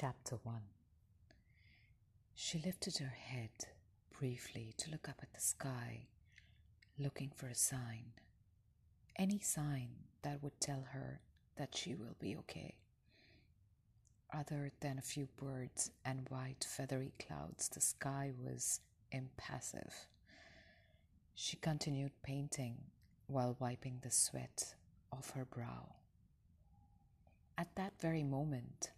Chapter 1 She lifted her head briefly to look up at the sky, looking for a sign. Any sign that would tell her that she will be okay. Other than a few birds and white feathery clouds, the sky was impassive. She continued painting while wiping the sweat off her brow. At that very moment,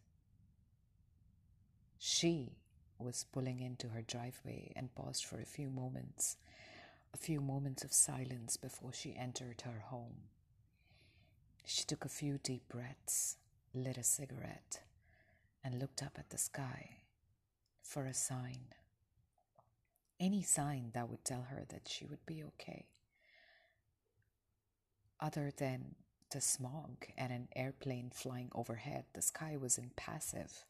she was pulling into her driveway and paused for a few moments, a few moments of silence before she entered her home. She took a few deep breaths, lit a cigarette, and looked up at the sky for a sign. Any sign that would tell her that she would be okay. Other than the smog and an airplane flying overhead, the sky was impassive.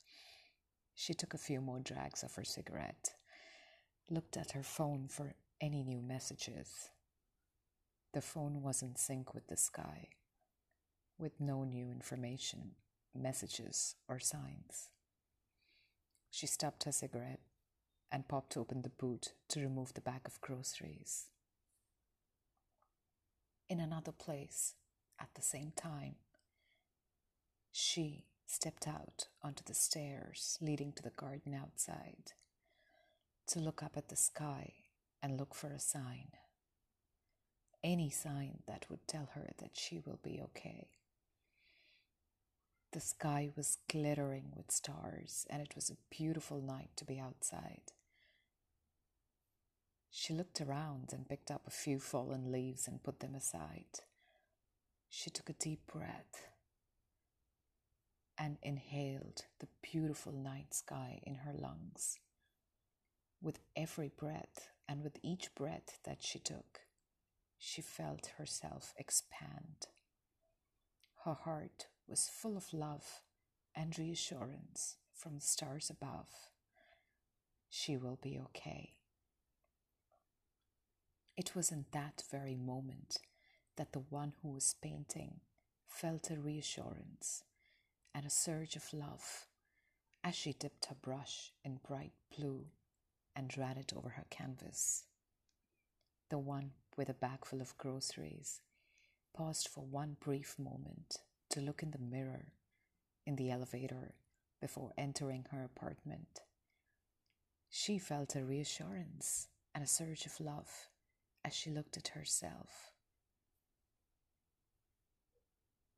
She took a few more drags of her cigarette, looked at her phone for any new messages. The phone was in sync with the sky, with no new information, messages, or signs. She stopped her cigarette and popped open the boot to remove the bag of groceries. In another place, at the same time, she stepped out onto the stairs leading to the garden outside to look up at the sky and look for a sign. Any sign that would tell her that she will be okay. The sky was glittering with stars, and it was a beautiful night to be outside. She looked around and picked up a few fallen leaves and put them aside. She took a deep breath and inhaled the beautiful night sky in her lungs. With every breath and with each breath that she took, she felt herself expand. Her heart was full of love and reassurance from the stars above. She will be okay. It was in that very moment that the one who was painting felt a reassurance and a surge of love as she dipped her brush in bright blue and ran it over her canvas. The one with a bag full of groceries paused for one brief moment to look in the mirror in the elevator before entering her apartment. She felt a reassurance and a surge of love as she looked at herself.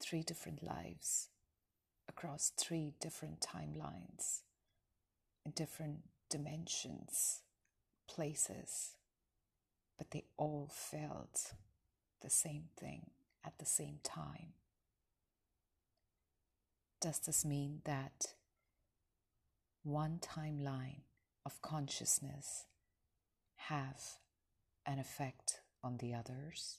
Three different lives across three different timelines, in different dimensions, places, but they all felt the same thing at the same time. Does this mean that one timeline of consciousness have an effect on the others?